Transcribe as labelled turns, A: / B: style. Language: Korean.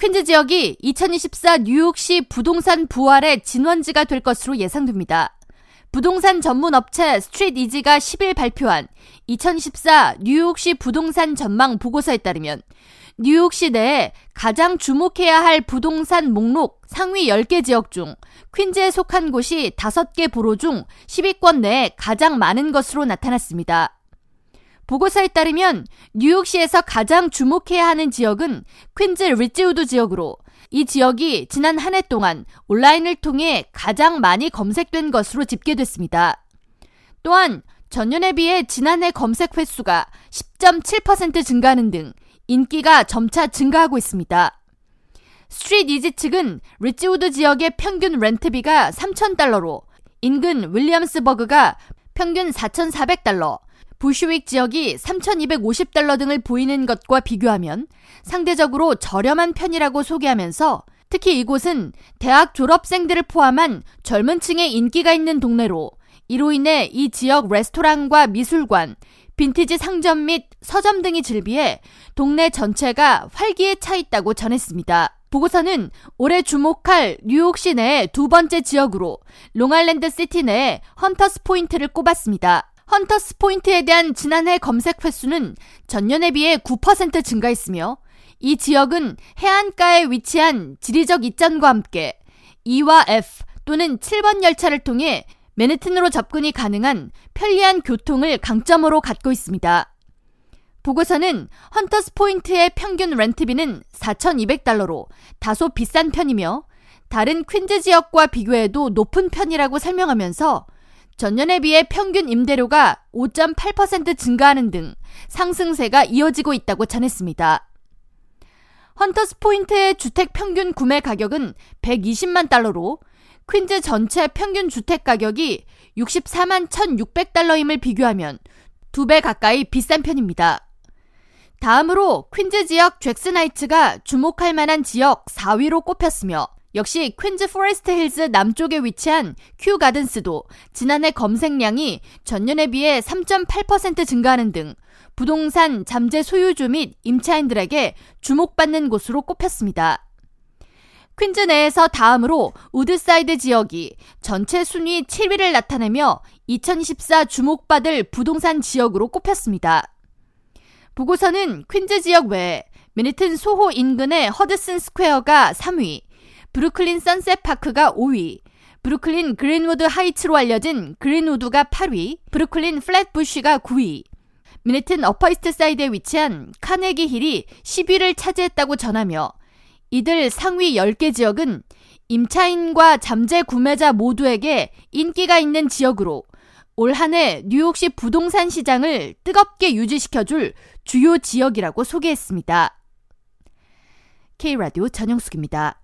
A: 퀸즈 지역이 2024 뉴욕시 부동산 부활의 진원지가 될 것으로 예상됩니다. 부동산 전문 업체 StreetEasy가 10일 발표한 2014 뉴욕시 부동산 전망 보고서에 따르면 뉴욕시 내에 가장 주목해야 할 부동산 목록 상위 10개 지역 중 퀸즈에 속한 곳이 5개 borough 중 10위권 내에 가장 많은 것으로 나타났습니다. 보고서에 따르면 뉴욕시에서 가장 주목해야 하는 지역은 퀸즈 리지우드 지역으로 이 지역이 지난 한 해 동안 온라인을 통해 가장 많이 검색된 것으로 집계됐습니다. 또한 전년에 비해 지난해 검색 횟수가 10.7% 증가하는 등 인기가 점차 증가하고 있습니다. StreetEasy 측은 리지우드 지역의 평균 렌트비가 3,000달러로 인근 윌리엄스버그가 평균 4,400달러, 부슈윅 지역이 3,250달러 등을 보이는 것과 비교하면 상대적으로 저렴한 편이라고 소개하면서 특히 이곳은 대학 졸업생들을 포함한 젊은 층의 인기가 있는 동네로 이로 인해 이 지역 레스토랑과 미술관, 빈티지 상점 및 서점 등이 즐비해 동네 전체가 활기에 차 있다고 전했습니다. 보고서는 올해 주목할 뉴욕 시내 두 번째 지역으로 롱아일랜드 시티 내 헌터스 포인트를 꼽았습니다. 헌터스 포인트에 대한 지난해 검색 횟수는 전년에 비해 9% 증가했으며 이 지역은 해안가에 위치한 지리적 이점과 함께 E와 F 또는 7번 열차를 통해 맨해튼으로 접근이 가능한 편리한 교통을 강점으로 갖고 있습니다. 보고서는 헌터스 포인트의 평균 렌트비는 4,200달러로 다소 비싼 편이며 다른 퀸즈 지역과 비교해도 높은 편이라고 설명하면서 전년에 비해 평균 임대료가 5.8% 증가하는 등 상승세가 이어지고 있다고 전했습니다. 헌터스 포인트의 주택 평균 구매 가격은 120만 달러로 퀸즈 전체 평균 주택 가격이 64만 1,600달러임을 비교하면 두 배 가까이 비싼 편입니다. 다음으로 퀸즈 지역 잭슨 하이츠가 주목할 만한 지역 4위로 꼽혔으며 역시 퀸즈 포레스트 힐즈 남쪽에 위치한 큐 가든스도 지난해 검색량이 전년에 비해 3.8% 증가하는 등 부동산 잠재 소유주 및 임차인들에게 주목받는 곳으로 꼽혔습니다. 퀸즈 내에서 다음으로 우드사이드 지역이 전체 순위 7위를 나타내며 2024 주목받을 부동산 지역으로 꼽혔습니다. 보고서는 퀸즈 지역 외에 맨해튼 소호 인근의 허드슨 스퀘어가 3위, 브루클린 선셋 파크가 5위, 브루클린 그린우드 하이츠로 알려진 그린우드가 8위, 브루클린 플랫부쉬가 9위, 맨해튼 어퍼이스트 사이드에 위치한 카네기 힐이 10위를 차지했다고 전하며 이들 상위 10개 지역은 임차인과 잠재 구매자 모두에게 인기가 있는 지역으로 올 한해 뉴욕시 부동산 시장을 뜨겁게 유지시켜줄 주요 지역이라고 소개했습니다. K라디오 전영숙입니다.